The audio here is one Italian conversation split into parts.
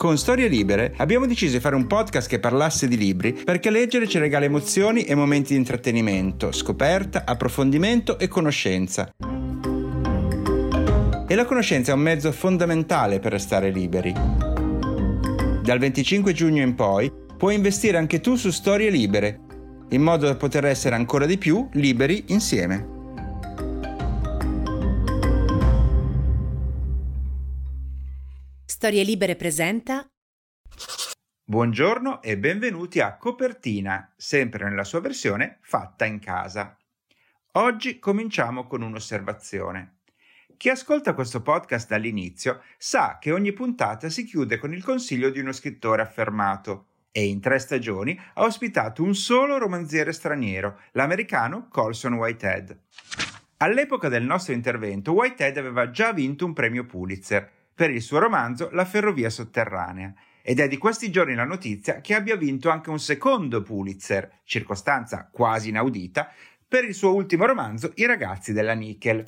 Con Storie Libere abbiamo deciso di fare un podcast che parlasse di libri perché leggere ci regala emozioni e momenti di intrattenimento, scoperta, approfondimento e conoscenza. E la conoscenza è un mezzo fondamentale per restare liberi. Dal 25 giugno in poi puoi investire anche tu su Storie Libere, in modo da poter essere ancora di più liberi insieme. Storie Libere presenta Buongiorno e benvenuti a Copertina, sempre nella sua versione fatta in casa. Oggi cominciamo con un'osservazione. Chi ascolta questo podcast dall'inizio sa che ogni puntata si chiude con il consiglio di uno scrittore affermato e in tre stagioni ha ospitato un solo romanziere straniero, l'americano Colson Whitehead. All'epoca del nostro intervento, Whitehead aveva già vinto un premio Pulitzer per il suo romanzo La ferrovia sotterranea. Ed è di questi giorni la notizia che abbia vinto anche un secondo Pulitzer, circostanza quasi inaudita, per il suo ultimo romanzo I ragazzi della Nickel.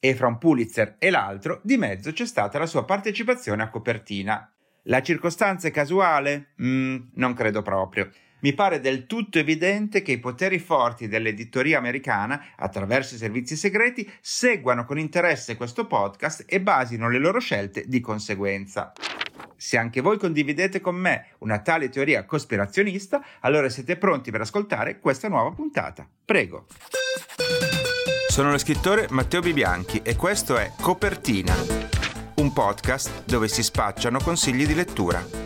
E fra un Pulitzer e l'altro, di mezzo c'è stata la sua partecipazione a copertina. La circostanza è casuale? Mm, non credo proprio mi pare del tutto evidente che i poteri forti dell'editoria americana, attraverso i servizi segreti, seguano con interesse questo podcast e basino le loro scelte di conseguenza. Se anche voi condividete con me una tale teoria cospirazionista, allora siete pronti per ascoltare questa nuova puntata. Prego. Sono lo scrittore Matteo Bibianchi e questo è Copertina, un podcast dove si spacciano consigli di lettura.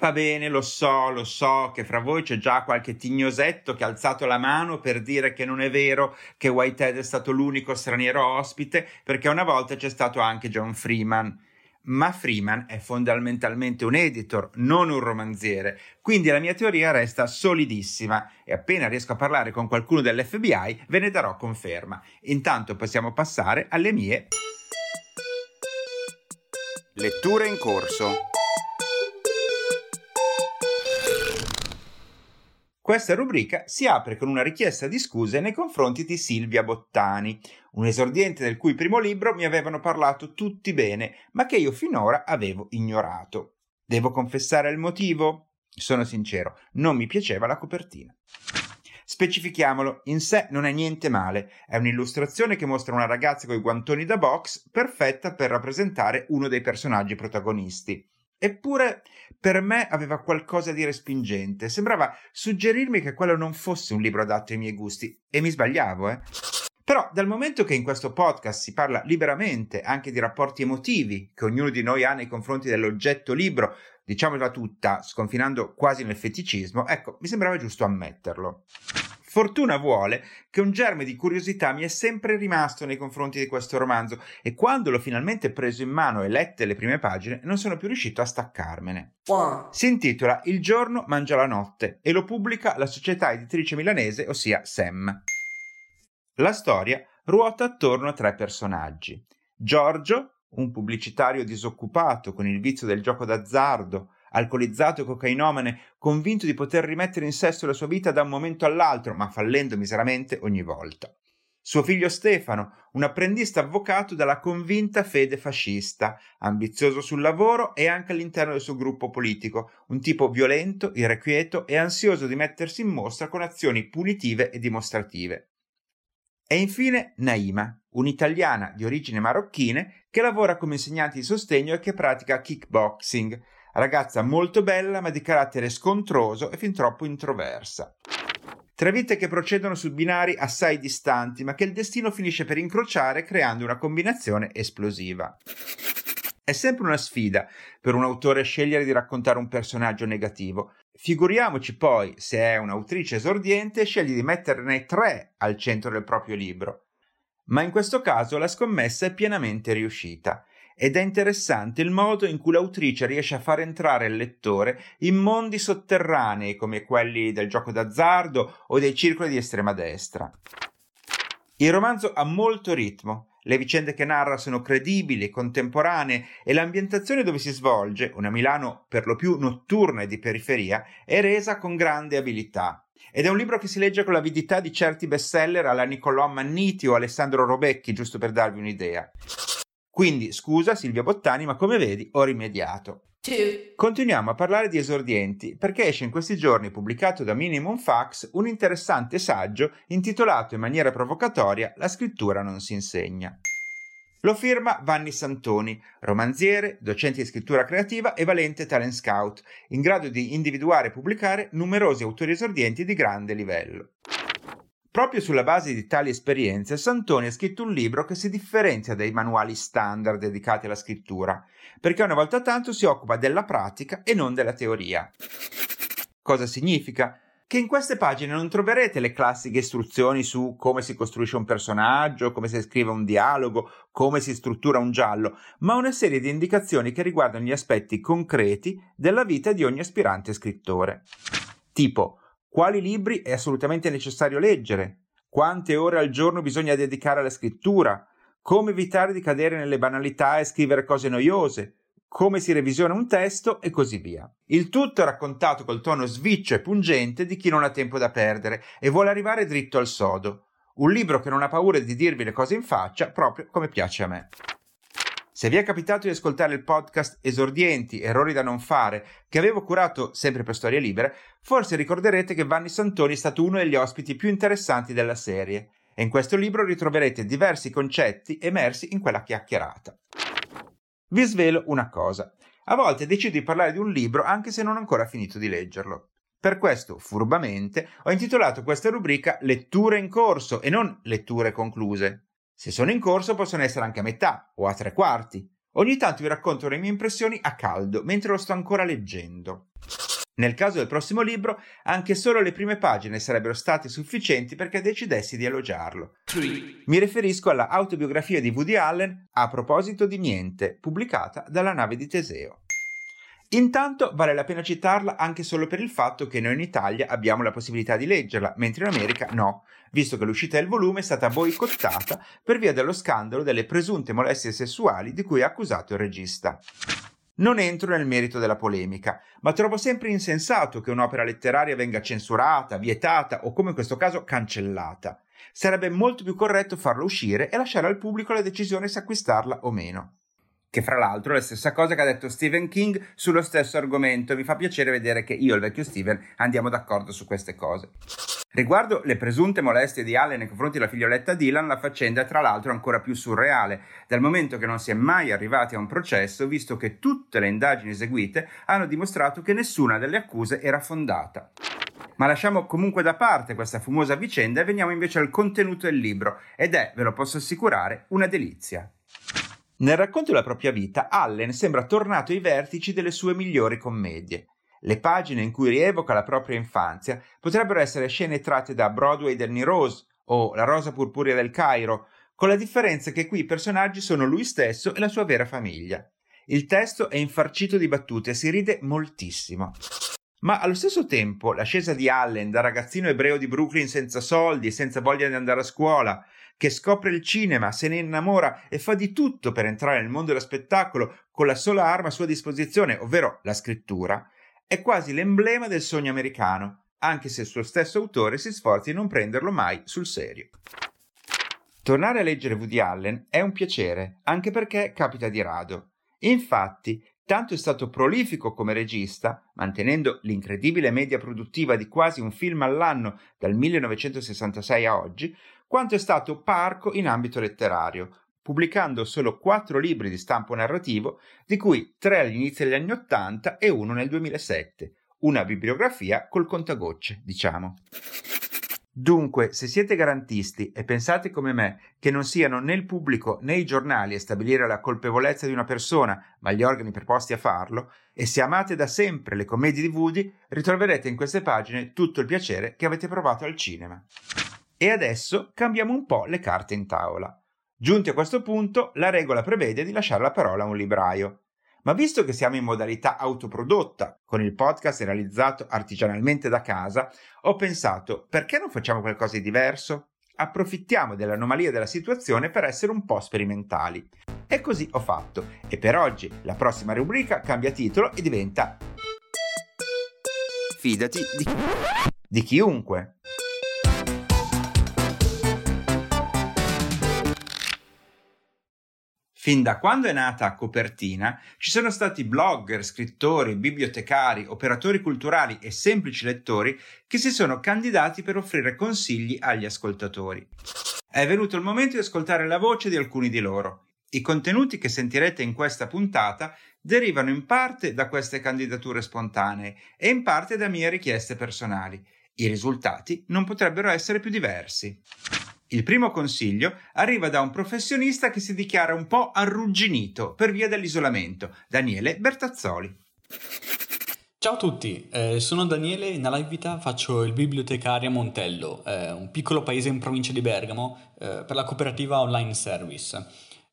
Va bene, lo so, lo so che fra voi c'è già qualche tignosetto che ha alzato la mano per dire che non è vero che Whitehead è stato l'unico straniero ospite, perché una volta c'è stato anche John Freeman. Ma Freeman è fondamentalmente un editor, non un romanziere, quindi la mia teoria resta solidissima e appena riesco a parlare con qualcuno dell'FBI ve ne darò conferma. Intanto possiamo passare alle mie letture in corso. Questa rubrica si apre con una richiesta di scuse nei confronti di Silvia Bottani, un esordiente del cui primo libro mi avevano parlato tutti bene, ma che io finora avevo ignorato. Devo confessare il motivo? Sono sincero, non mi piaceva la copertina. Specifichiamolo, in sé non è niente male, è un'illustrazione che mostra una ragazza con i guantoni da box perfetta per rappresentare uno dei personaggi protagonisti. Eppure per me aveva qualcosa di respingente, sembrava suggerirmi che quello non fosse un libro adatto ai miei gusti, e mi sbagliavo, eh. Però dal momento che in questo podcast si parla liberamente anche di rapporti emotivi che ognuno di noi ha nei confronti dell'oggetto libro, diciamola tutta, sconfinando quasi nel feticismo, ecco, mi sembrava giusto ammetterlo. Fortuna vuole che un germe di curiosità mi è sempre rimasto nei confronti di questo romanzo e quando l'ho finalmente preso in mano e lette le prime pagine non sono più riuscito a staccarmene. Si intitola Il giorno mangia la notte e lo pubblica la società editrice milanese, ossia SEM. La storia ruota attorno a tre personaggi. Giorgio, un pubblicitario disoccupato con il vizio del gioco d'azzardo, alcolizzato e cocainomane, convinto di poter rimettere in sesto la sua vita da un momento all'altro, ma fallendo miseramente ogni volta. Suo figlio Stefano, un apprendista avvocato dalla convinta fede fascista, ambizioso sul lavoro e anche all'interno del suo gruppo politico, un tipo violento, irrequieto e ansioso di mettersi in mostra con azioni punitive e dimostrative. E infine Naima, un'italiana di origine marocchine che lavora come insegnante di sostegno e che pratica kickboxing, ragazza molto bella ma di carattere scontroso e fin troppo introversa. Tre vite che procedono su binari assai distanti, ma che il destino finisce per incrociare creando una combinazione esplosiva. È sempre una sfida per un autore scegliere di raccontare un personaggio negativo. Figuriamoci poi se è un'autrice esordiente e sceglie di metterne tre al centro del proprio libro. Ma in questo caso la scommessa è pienamente riuscita ed è interessante il modo in cui l'autrice riesce a far entrare il lettore in mondi sotterranei come quelli del gioco d'azzardo o dei circoli di estrema destra. Il romanzo ha molto ritmo, le vicende che narra sono credibili, contemporanee e l'ambientazione dove si svolge, una Milano per lo più notturna e di periferia, è resa con grande abilità. Ed è un libro che si legge con l'avidità di certi bestseller alla Niccolò Manniti o Alessandro Robecchi, giusto per darvi un'idea. Quindi scusa Silvia Bottani, ma come vedi ho rimediato. Continuiamo a parlare di esordienti perché esce in questi giorni, pubblicato da Minimum Fax, un interessante saggio intitolato in maniera provocatoria La scrittura non si insegna. Lo firma Vanni Santoni, romanziere, docente di scrittura creativa e valente talent scout, in grado di individuare e pubblicare numerosi autori esordienti di grande livello. Proprio sulla base di tali esperienze, Santoni ha scritto un libro che si differenzia dai manuali standard dedicati alla scrittura, perché una volta tanto si occupa della pratica e non della teoria. Cosa significa? Che in queste pagine non troverete le classiche istruzioni su come si costruisce un personaggio, come si scrive un dialogo, come si struttura un giallo, ma una serie di indicazioni che riguardano gli aspetti concreti della vita di ogni aspirante scrittore. Tipo, quali libri è assolutamente necessario leggere? Quante ore al giorno bisogna dedicare alla scrittura? Come evitare di cadere nelle banalità e scrivere cose noiose? Come si revisiona un testo e così via. Il tutto raccontato col tono sviccio e pungente di chi non ha tempo da perdere e vuole arrivare dritto al sodo. Un libro che non ha paura di dirvi le cose in faccia, proprio come piace a me. Se vi è capitato di ascoltare il podcast Esordienti, errori da non fare, che avevo curato sempre per Storie Libere, forse ricorderete che Vanni Santoni è stato uno degli ospiti più interessanti della serie e in questo libro ritroverete diversi concetti emersi in quella chiacchierata. Vi svelo una cosa. A volte decido di parlare di un libro anche se non ho ancora finito di leggerlo. Per questo, furbamente, ho intitolato questa rubrica Letture in corso e non Letture concluse. Se sono in corso possono essere anche a metà o a tre quarti. Ogni tanto vi racconto le mie impressioni a caldo, mentre lo sto ancora leggendo. Nel caso del prossimo libro, anche solo le prime pagine sarebbero state sufficienti perché decidessi di elogiarlo. Mi riferisco alla autobiografia di Woody Allen a proposito di niente, pubblicata dalla nave di Teseo. Intanto vale la pena citarla anche solo per il fatto che noi in Italia abbiamo la possibilità di leggerla, mentre in America no, visto che l'uscita del volume è stata boicottata per via dello scandalo delle presunte molestie sessuali di cui è accusato il regista. Non entro nel merito della polemica, ma trovo sempre insensato che un'opera letteraria venga censurata, vietata o come in questo caso cancellata. Sarebbe molto più corretto farla uscire e lasciare al pubblico la decisione se acquistarla o meno che fra l'altro è la stessa cosa che ha detto Stephen King sullo stesso argomento. Mi fa piacere vedere che io e il vecchio Stephen andiamo d'accordo su queste cose. Riguardo le presunte molestie di Allen nei confronti della figlioletta Dylan, la faccenda è tra l'altro ancora più surreale, dal momento che non si è mai arrivati a un processo, visto che tutte le indagini eseguite hanno dimostrato che nessuna delle accuse era fondata. Ma lasciamo comunque da parte questa fumosa vicenda e veniamo invece al contenuto del libro, ed è, ve lo posso assicurare, una delizia. Nel racconto della propria vita, Allen sembra tornato ai vertici delle sue migliori commedie. Le pagine in cui rievoca la propria infanzia potrebbero essere scene tratte da Broadway del Rose o La rosa purpurea del Cairo, con la differenza che qui i personaggi sono lui stesso e la sua vera famiglia. Il testo è infarcito di battute e si ride moltissimo. Ma allo stesso tempo l'ascesa di Allen da ragazzino ebreo di Brooklyn senza soldi e senza voglia di andare a scuola, che scopre il cinema, se ne innamora e fa di tutto per entrare nel mondo dello spettacolo con la sola arma a sua disposizione, ovvero la scrittura, è quasi l'emblema del sogno americano, anche se il suo stesso autore si sforza di non prenderlo mai sul serio. Tornare a leggere Woody Allen è un piacere, anche perché capita di rado. Infatti, tanto è stato prolifico come regista, mantenendo l'incredibile media produttiva di quasi un film all'anno dal 1966 a oggi, quanto è stato parco in ambito letterario, pubblicando solo quattro libri di stampo narrativo, di cui tre all'inizio degli anni Ottanta e uno nel 2007, una bibliografia col contagocce, diciamo. Dunque, se siete garantisti e pensate come me che non siano né il pubblico né i giornali a stabilire la colpevolezza di una persona, ma gli organi preposti a farlo, e se amate da sempre le commedie di Woody, ritroverete in queste pagine tutto il piacere che avete provato al cinema. E adesso cambiamo un po' le carte in tavola. Giunti a questo punto, la regola prevede di lasciare la parola a un libraio. Ma visto che siamo in modalità autoprodotta, con il podcast realizzato artigianalmente da casa, ho pensato perché non facciamo qualcosa di diverso? Approfittiamo dell'anomalia della situazione per essere un po' sperimentali. E così ho fatto. E per oggi la prossima rubrica cambia titolo e diventa Fidati di... di chiunque. Fin da quando è nata Copertina ci sono stati blogger, scrittori, bibliotecari, operatori culturali e semplici lettori che si sono candidati per offrire consigli agli ascoltatori. È venuto il momento di ascoltare la voce di alcuni di loro. I contenuti che sentirete in questa puntata derivano in parte da queste candidature spontanee e in parte da mie richieste personali. I risultati non potrebbero essere più diversi. Il primo consiglio arriva da un professionista che si dichiara un po' arrugginito per via dell'isolamento, Daniele Bertazzoli. Ciao a tutti, eh, sono Daniele e nella vita faccio il bibliotecario a Montello, eh, un piccolo paese in provincia di Bergamo, eh, per la cooperativa Online Service.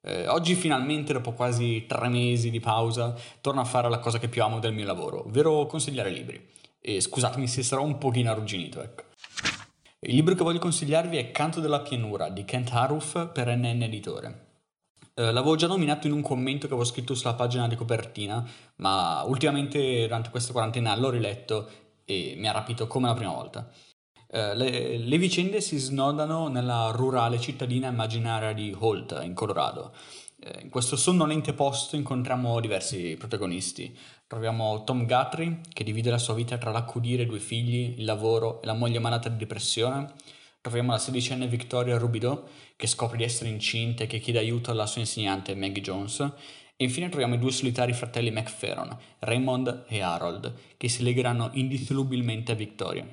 Eh, oggi finalmente, dopo quasi tre mesi di pausa, torno a fare la cosa che più amo del mio lavoro, ovvero consigliare libri. E scusatemi se sarò un pochino arrugginito, ecco. Il libro che voglio consigliarvi è Canto della pianura di Kent Haruf per NN Editore. Eh, l'avevo già nominato in un commento che avevo scritto sulla pagina di copertina, ma ultimamente durante questa quarantena l'ho riletto e mi ha rapito come la prima volta. Eh, le, le, vicende si snodano nella rurale cittadina immaginaria di Holt, in Colorado. Eh, in questo sonnolente posto incontriamo diversi protagonisti. Troviamo Tom Guthrie, che divide la sua vita tra l'accudire due figli, il lavoro e la moglie malata di depressione. Troviamo la sedicenne Victoria Rubido, che scopre di essere incinta e che chiede aiuto alla sua insegnante Maggie Jones. E infine troviamo i due solitari fratelli McFerron, Raymond e Harold, che si legheranno indissolubilmente a Victoria.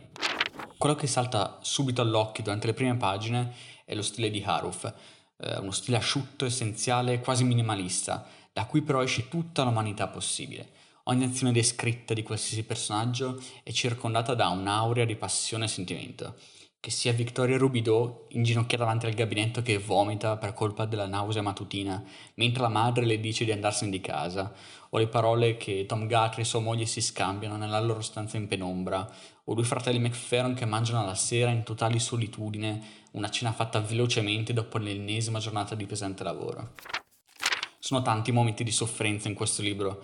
Quello che salta subito all'occhio durante le prime pagine è lo stile di Haruf, eh, uno stile asciutto, essenziale, quasi minimalista, da cui però esce tutta l'umanità possibile. Ogni azione descritta di qualsiasi personaggio è circondata da un'aurea di passione e sentimento. Che sia Victoria Rubido inginocchiata davanti al gabinetto che vomita per colpa della nausea mattutina, mentre la madre le dice di andarsene di casa, o le parole che Tom Guthrie e sua moglie si scambiano nella loro stanza in penombra, o due fratelli McFerron che mangiano alla sera in totale solitudine una cena fatta velocemente dopo l'ennesima giornata di pesante lavoro. Sono tanti momenti di sofferenza in questo libro,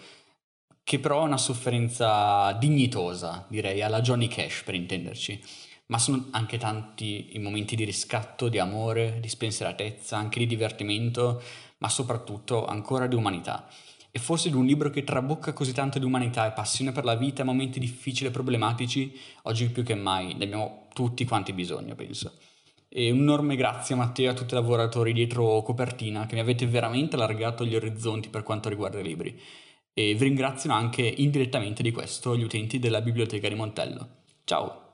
che però è una sofferenza dignitosa, direi, alla Johnny Cash per intenderci. Ma sono anche tanti i momenti di riscatto, di amore, di spensieratezza, anche di divertimento, ma soprattutto ancora di umanità. E forse di un libro che trabocca così tanto di umanità e passione per la vita momenti difficili e problematici, oggi più che mai ne abbiamo tutti quanti bisogno, penso. E un enorme grazie a Matteo e a tutti i lavoratori dietro copertina che mi avete veramente allargato gli orizzonti per quanto riguarda i libri e vi ringraziano anche indirettamente di questo gli utenti della biblioteca di Montello. Ciao!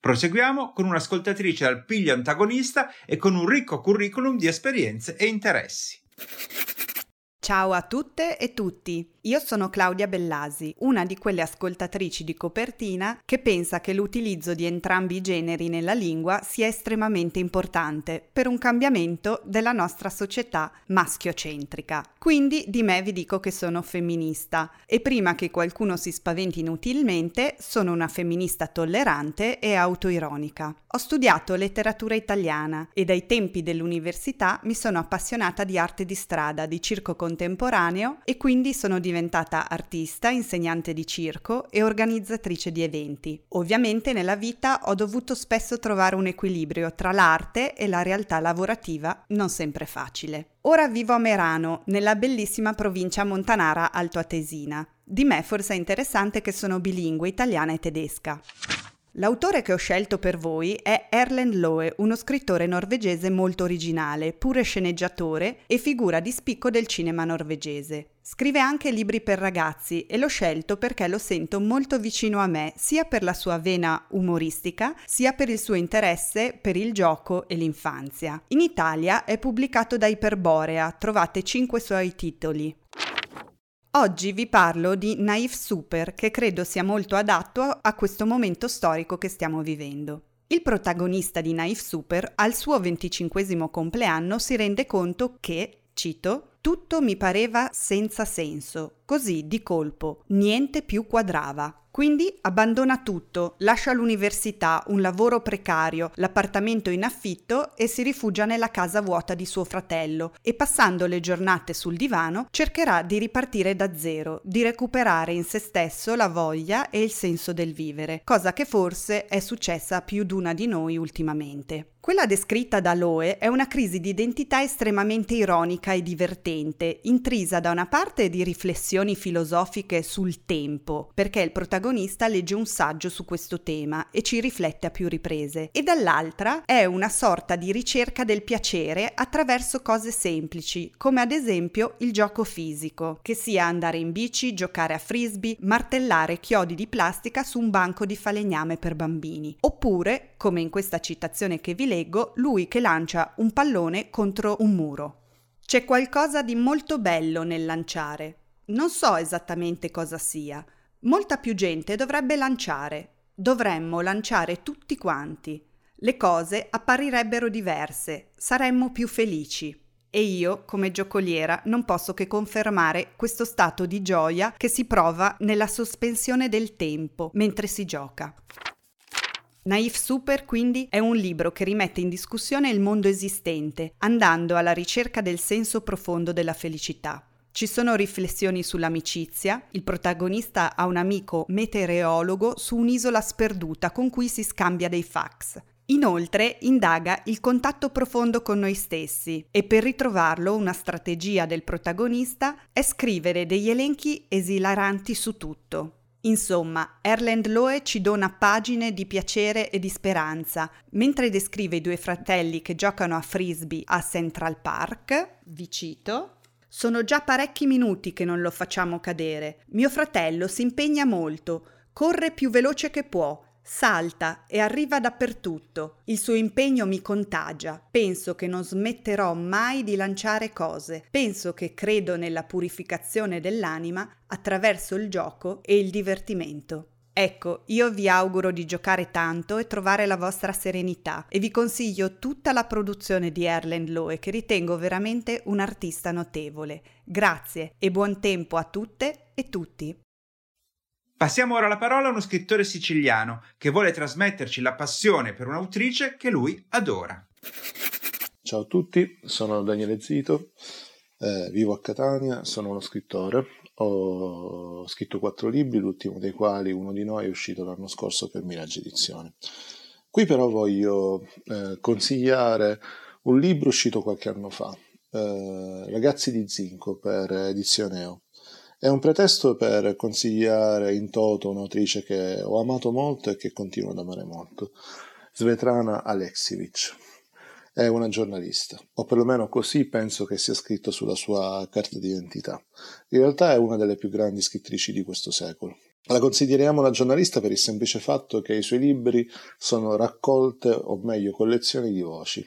Proseguiamo con un'ascoltatrice al piglio antagonista e con un ricco curriculum di esperienze e interessi. Ciao a tutte e tutti. Io sono Claudia Bellasi, una di quelle ascoltatrici di copertina che pensa che l'utilizzo di entrambi i generi nella lingua sia estremamente importante per un cambiamento della nostra società maschiocentrica. Quindi di me vi dico che sono femminista e prima che qualcuno si spaventi inutilmente, sono una femminista tollerante e autoironica. Ho studiato letteratura italiana e dai tempi dell'università mi sono appassionata di arte di strada, di circo contemporaneo e quindi sono diventata artista, insegnante di circo e organizzatrice di eventi. Ovviamente nella vita ho dovuto spesso trovare un equilibrio tra l'arte e la realtà lavorativa, non sempre facile. Ora vivo a Merano, nella bellissima provincia montanara altoatesina. Di me forse è interessante che sono bilingue italiana e tedesca. L'autore che ho scelto per voi è Erlend Loe, uno scrittore norvegese molto originale, pure sceneggiatore e figura di spicco del cinema norvegese. Scrive anche libri per ragazzi e l'ho scelto perché lo sento molto vicino a me, sia per la sua vena umoristica, sia per il suo interesse per il gioco e l'infanzia. In Italia è pubblicato da Iperborea, trovate cinque suoi titoli. Oggi vi parlo di Naif Super che credo sia molto adatto a questo momento storico che stiamo vivendo. Il protagonista di Naif Super al suo 25 compleanno si rende conto che Cito, tutto mi pareva senza senso, così di colpo, niente più quadrava. Quindi abbandona tutto, lascia l'università, un lavoro precario, l'appartamento in affitto e si rifugia nella casa vuota di suo fratello e passando le giornate sul divano cercherà di ripartire da zero, di recuperare in se stesso la voglia e il senso del vivere, cosa che forse è successa a più d'una di noi ultimamente. Quella descritta da Loe è una crisi di identità estremamente ironica e divertente, intrisa da una parte di riflessioni filosofiche sul tempo, perché il protagonista legge un saggio su questo tema e ci riflette a più riprese, e dall'altra è una sorta di ricerca del piacere attraverso cose semplici, come ad esempio il gioco fisico, che sia andare in bici, giocare a frisbee, martellare chiodi di plastica su un banco di falegname per bambini, oppure, come in questa citazione che vi leggo lui che lancia un pallone contro un muro. C'è qualcosa di molto bello nel lanciare. Non so esattamente cosa sia. Molta più gente dovrebbe lanciare. Dovremmo lanciare tutti quanti. Le cose apparirebbero diverse, saremmo più felici. E io, come giocoliera, non posso che confermare questo stato di gioia che si prova nella sospensione del tempo mentre si gioca. Naif Super quindi è un libro che rimette in discussione il mondo esistente, andando alla ricerca del senso profondo della felicità. Ci sono riflessioni sull'amicizia, il protagonista ha un amico meteorologo su un'isola sperduta con cui si scambia dei fax. Inoltre indaga il contatto profondo con noi stessi e per ritrovarlo una strategia del protagonista è scrivere degli elenchi esilaranti su tutto. Insomma, Erland Loe ci dona pagine di piacere e di speranza, mentre descrive i due fratelli che giocano a frisbee a Central Park, vi cito, sono già parecchi minuti che non lo facciamo cadere. Mio fratello si impegna molto, corre più veloce che può, Salta e arriva dappertutto. Il suo impegno mi contagia. Penso che non smetterò mai di lanciare cose. Penso che credo nella purificazione dell'anima attraverso il gioco e il divertimento. Ecco, io vi auguro di giocare tanto e trovare la vostra serenità e vi consiglio tutta la produzione di Erland Lowe che ritengo veramente un artista notevole. Grazie e buon tempo a tutte e tutti. Passiamo ora la parola a uno scrittore siciliano che vuole trasmetterci la passione per un'autrice che lui adora. Ciao a tutti, sono Daniele Zito, eh, vivo a Catania, sono uno scrittore, ho scritto quattro libri, l'ultimo dei quali, uno di noi, è uscito l'anno scorso per Mirage Edizione. Qui però voglio eh, consigliare un libro uscito qualche anno fa, eh, Ragazzi di Zinco per Edizione EO è un pretesto per consigliare in toto un'autrice che ho amato molto e che continuo ad amare molto, Svetlana Alexievich. È una giornalista, o perlomeno così penso che sia scritto sulla sua carta d'identità. In realtà è una delle più grandi scrittrici di questo secolo. La consideriamo una giornalista per il semplice fatto che i suoi libri sono raccolte, o meglio collezioni di voci,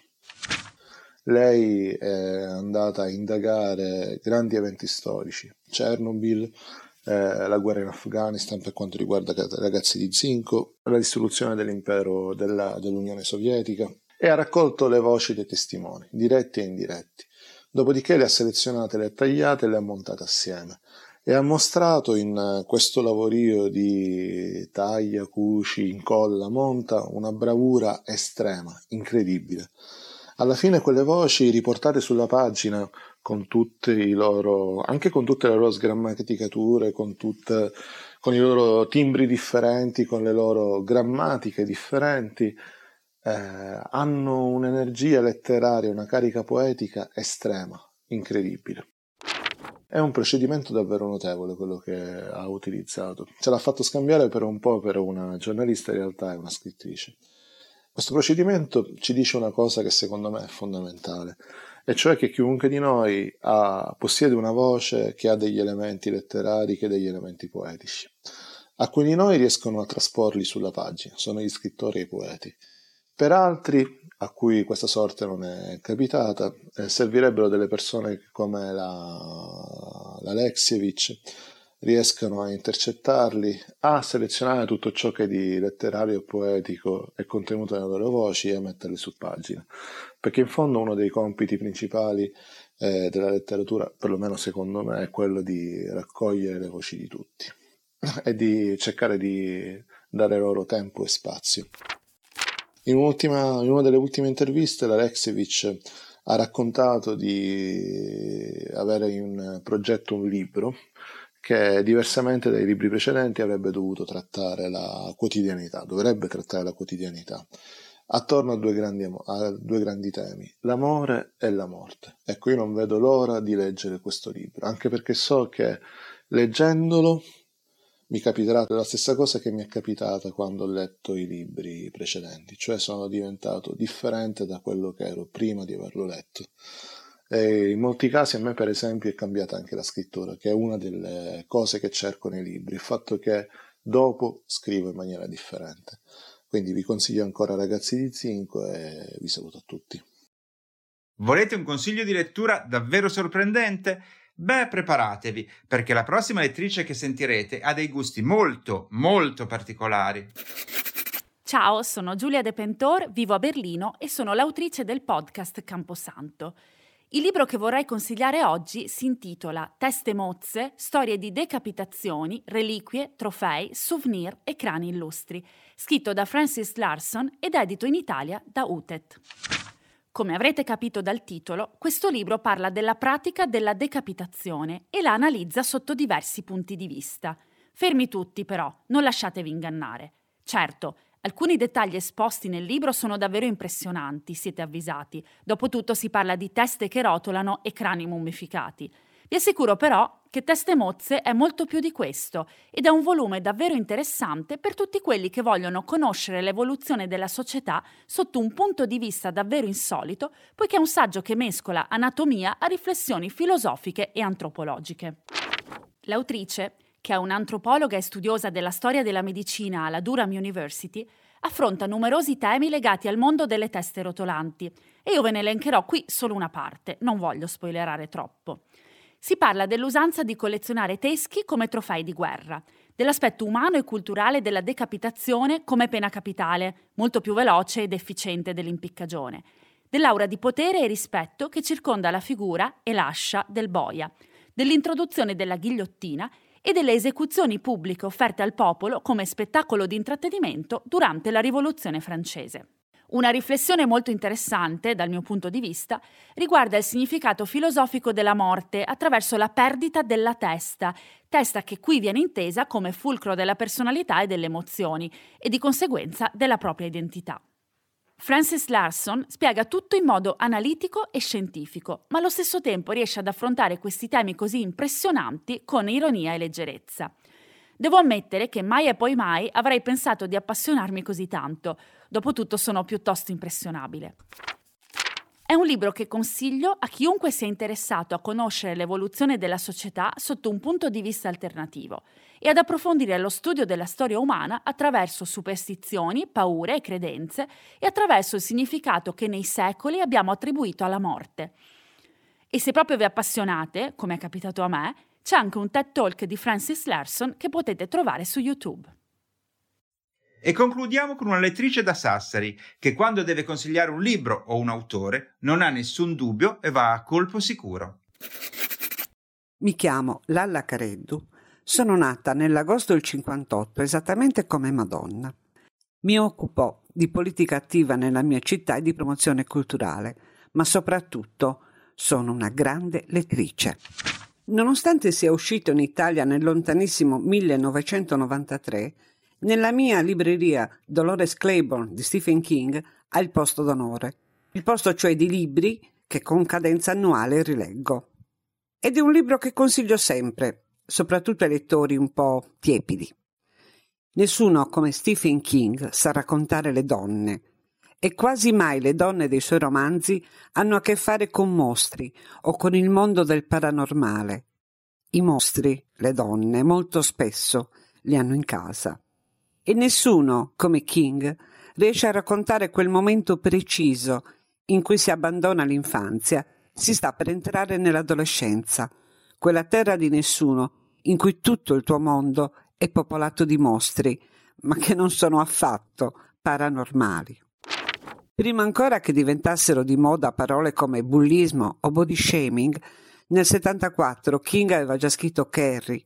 lei è andata a indagare grandi eventi storici, Chernobyl, eh, la guerra in Afghanistan per quanto riguarda i ragazzi di zinco, la distruzione dell'impero della, dell'Unione Sovietica e ha raccolto le voci dei testimoni, diretti e indiretti. Dopodiché le ha selezionate, le ha tagliate e le ha montate assieme e ha mostrato in questo lavorio di taglia, cuci, incolla, monta una bravura estrema, incredibile. Alla fine quelle voci riportate sulla pagina con tutti i loro, anche con tutte le loro sgrammaticature, con, tutte, con i loro timbri differenti, con le loro grammatiche differenti, eh, hanno un'energia letteraria, una carica poetica estrema, incredibile. È un procedimento davvero notevole quello che ha utilizzato. Ce l'ha fatto scambiare per un po' per una giornalista, in realtà è una scrittrice. Questo procedimento ci dice una cosa che secondo me è fondamentale, e cioè che chiunque di noi ha, possiede una voce che ha degli elementi letterari, che degli elementi poetici. Alcuni di noi riescono a trasporli sulla pagina, sono gli scrittori e i poeti. Per altri, a cui questa sorte non è capitata, eh, servirebbero delle persone come la, la Alexievich, riescano a intercettarli, a selezionare tutto ciò che di letterario e poetico è contenuto nelle loro voci e a metterli su pagina. Perché in fondo uno dei compiti principali eh, della letteratura, perlomeno secondo me, è quello di raccogliere le voci di tutti e di cercare di dare loro tempo e spazio. In, in una delle ultime interviste l'Alexevich ha raccontato di avere in progetto un libro che diversamente dai libri precedenti avrebbe dovuto trattare la quotidianità, dovrebbe trattare la quotidianità, attorno a due grandi, a due grandi temi, l'amore e la morte. Ecco, io non vedo l'ora di leggere questo libro, anche perché so che leggendolo mi capiterà la stessa cosa che mi è capitata quando ho letto i libri precedenti, cioè sono diventato differente da quello che ero prima di averlo letto. E in molti casi a me, per esempio, è cambiata anche la scrittura, che è una delle cose che cerco nei libri, il fatto che dopo scrivo in maniera differente. Quindi vi consiglio ancora Ragazzi di Zinco e vi saluto a tutti. Volete un consiglio di lettura davvero sorprendente? Beh, preparatevi, perché la prossima lettrice che sentirete ha dei gusti molto, molto particolari. Ciao, sono Giulia De Pentor, vivo a Berlino e sono l'autrice del podcast Camposanto. Il libro che vorrei consigliare oggi si intitola Teste mozze, storie di decapitazioni, reliquie, trofei, souvenir e crani illustri, scritto da Francis Larson ed edito in Italia da Utet. Come avrete capito dal titolo, questo libro parla della pratica della decapitazione e la analizza sotto diversi punti di vista. Fermi tutti però, non lasciatevi ingannare. Certo, Alcuni dettagli esposti nel libro sono davvero impressionanti, siete avvisati. Dopotutto si parla di teste che rotolano e crani mummificati. Vi assicuro però che Teste Mozze è molto più di questo ed è un volume davvero interessante per tutti quelli che vogliono conoscere l'evoluzione della società sotto un punto di vista davvero insolito, poiché è un saggio che mescola anatomia a riflessioni filosofiche e antropologiche. L'autrice che è un'antropologa e studiosa della storia della medicina alla Durham University, affronta numerosi temi legati al mondo delle teste rotolanti e io ve ne elencherò qui solo una parte, non voglio spoilerare troppo. Si parla dell'usanza di collezionare teschi come trofei di guerra, dell'aspetto umano e culturale della decapitazione come pena capitale, molto più veloce ed efficiente dell'impiccagione, dell'aura di potere e rispetto che circonda la figura e l'ascia del boia, dell'introduzione della ghigliottina e delle esecuzioni pubbliche offerte al popolo come spettacolo di intrattenimento durante la Rivoluzione francese. Una riflessione molto interessante, dal mio punto di vista, riguarda il significato filosofico della morte attraverso la perdita della testa, testa che qui viene intesa come fulcro della personalità e delle emozioni e di conseguenza della propria identità. Francis Larson spiega tutto in modo analitico e scientifico, ma allo stesso tempo riesce ad affrontare questi temi così impressionanti con ironia e leggerezza. Devo ammettere che mai e poi mai avrei pensato di appassionarmi così tanto, dopotutto sono piuttosto impressionabile. È un libro che consiglio a chiunque sia interessato a conoscere l'evoluzione della società sotto un punto di vista alternativo e ad approfondire lo studio della storia umana attraverso superstizioni, paure e credenze e attraverso il significato che nei secoli abbiamo attribuito alla morte. E se proprio vi appassionate, come è capitato a me, c'è anche un TED Talk di Francis Larson che potete trovare su YouTube. E concludiamo con una lettrice da Sassari che quando deve consigliare un libro o un autore non ha nessun dubbio e va a colpo sicuro. Mi chiamo Lalla Careddu, sono nata nell'agosto del 58 esattamente come Madonna. Mi occupo di politica attiva nella mia città e di promozione culturale, ma soprattutto sono una grande lettrice. Nonostante sia uscito in Italia nel lontanissimo 1993, nella mia libreria Dolores Claiborne di Stephen King ha il posto d'onore, il posto cioè di libri che con cadenza annuale rileggo. Ed è un libro che consiglio sempre, soprattutto ai lettori un po' tiepidi. Nessuno come Stephen King sa raccontare le donne, e quasi mai le donne dei suoi romanzi hanno a che fare con mostri o con il mondo del paranormale. I mostri, le donne, molto spesso li hanno in casa. E nessuno, come King, riesce a raccontare quel momento preciso in cui si abbandona l'infanzia, si sta per entrare nell'adolescenza, quella terra di nessuno in cui tutto il tuo mondo è popolato di mostri, ma che non sono affatto paranormali. Prima ancora che diventassero di moda parole come bullismo o body shaming, nel 74 King aveva già scritto Carrie.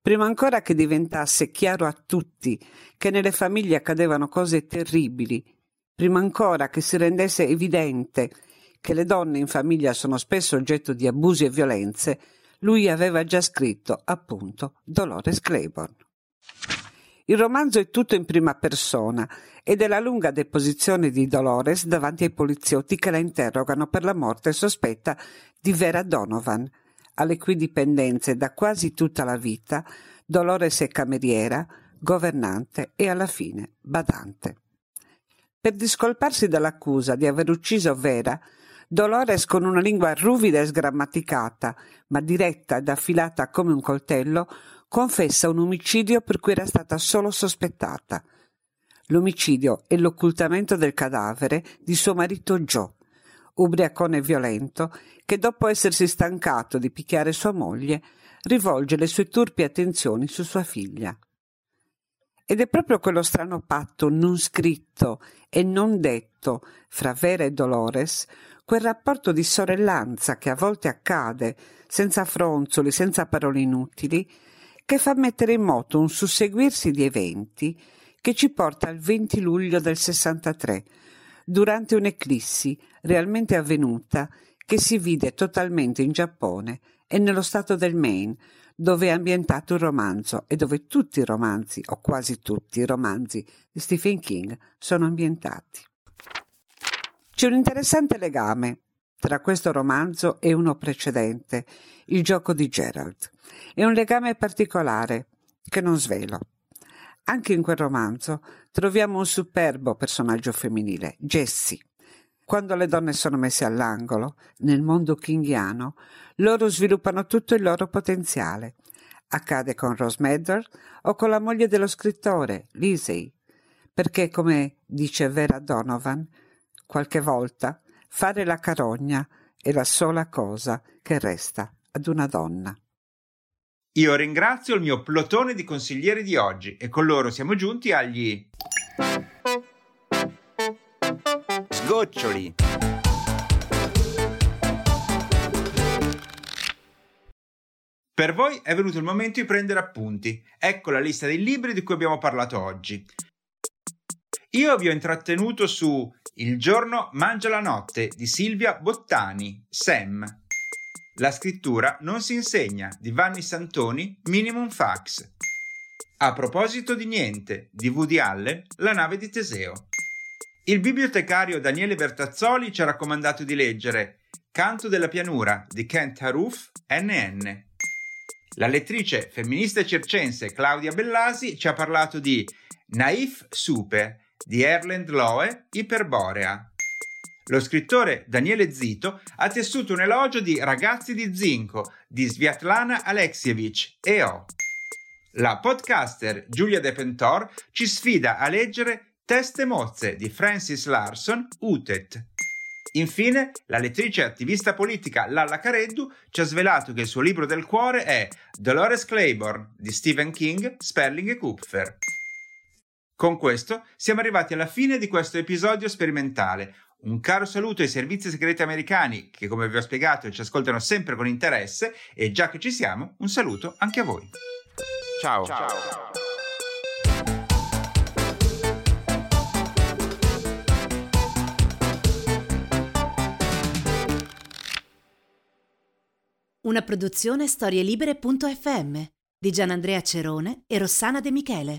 Prima ancora che diventasse chiaro a tutti che nelle famiglie accadevano cose terribili, prima ancora che si rendesse evidente che le donne in famiglia sono spesso oggetto di abusi e violenze, lui aveva già scritto, appunto, Dolores Claiborne. Il romanzo è tutto in prima persona ed è la lunga deposizione di Dolores davanti ai poliziotti che la interrogano per la morte sospetta di Vera Donovan, alle cui dipendenze da quasi tutta la vita Dolores è cameriera, governante e alla fine badante. Per discolparsi dall'accusa di aver ucciso Vera, Dolores con una lingua ruvida e sgrammaticata, ma diretta ed affilata come un coltello, confessa un omicidio per cui era stata solo sospettata. L'omicidio e l'occultamento del cadavere di suo marito Joe, ubriacone violento, che dopo essersi stancato di picchiare sua moglie, rivolge le sue turpi attenzioni su sua figlia. Ed è proprio quello strano patto non scritto e non detto fra Vera e Dolores quel rapporto di sorellanza che a volte accade, senza fronzoli, senza parole inutili, che fa mettere in moto un susseguirsi di eventi che ci porta al 20 luglio del 63, durante un'eclissi realmente avvenuta che si vide totalmente in Giappone e nello stato del Maine, dove è ambientato il romanzo e dove tutti i romanzi, o quasi tutti i romanzi di Stephen King sono ambientati. C'è un interessante legame tra questo romanzo e uno precedente, Il gioco di Gerald. È un legame particolare che non svelo. Anche in quel romanzo troviamo un superbo personaggio femminile, Jessie. Quando le donne sono messe all'angolo, nel mondo kingiano, loro sviluppano tutto il loro potenziale. Accade con Rose Madder o con la moglie dello scrittore, Lizzie, perché, come dice Vera Donovan, Qualche volta fare la carogna è la sola cosa che resta ad una donna. Io ringrazio il mio plotone di consiglieri di oggi e con loro siamo giunti agli sgoccioli. Per voi è venuto il momento di prendere appunti. Ecco la lista dei libri di cui abbiamo parlato oggi. Io vi ho intrattenuto su Il giorno mangia la notte di Silvia Bottani, Sam. La scrittura non si insegna di Vanni Santoni, Minimum Fax. A proposito di niente di Woody Allen, La nave di Teseo. Il bibliotecario Daniele Bertazzoli ci ha raccomandato di leggere Canto della pianura di Kent Haruf, NN. La lettrice femminista circense Claudia Bellasi ci ha parlato di Naif Super di Erland Loe, Iperborea. Lo scrittore Daniele Zito ha tessuto un elogio di Ragazzi di Zinco di Sviatlana Alexievich e O. La podcaster Giulia De Pentor ci sfida a leggere Teste mozze di Francis Larson, Utet. Infine, la lettrice e attivista politica Lalla Careddu ci ha svelato che il suo libro del cuore è Dolores Claiborne di Stephen King, Sperling e Kupfer. Con questo siamo arrivati alla fine di questo episodio sperimentale. Un caro saluto ai servizi segreti americani che, come vi ho spiegato, ci ascoltano sempre con interesse e già che ci siamo, un saluto anche a voi. Ciao. Ciao. Una produzione storielibere.fm di Gianandrea Cerone e Rossana De Michele.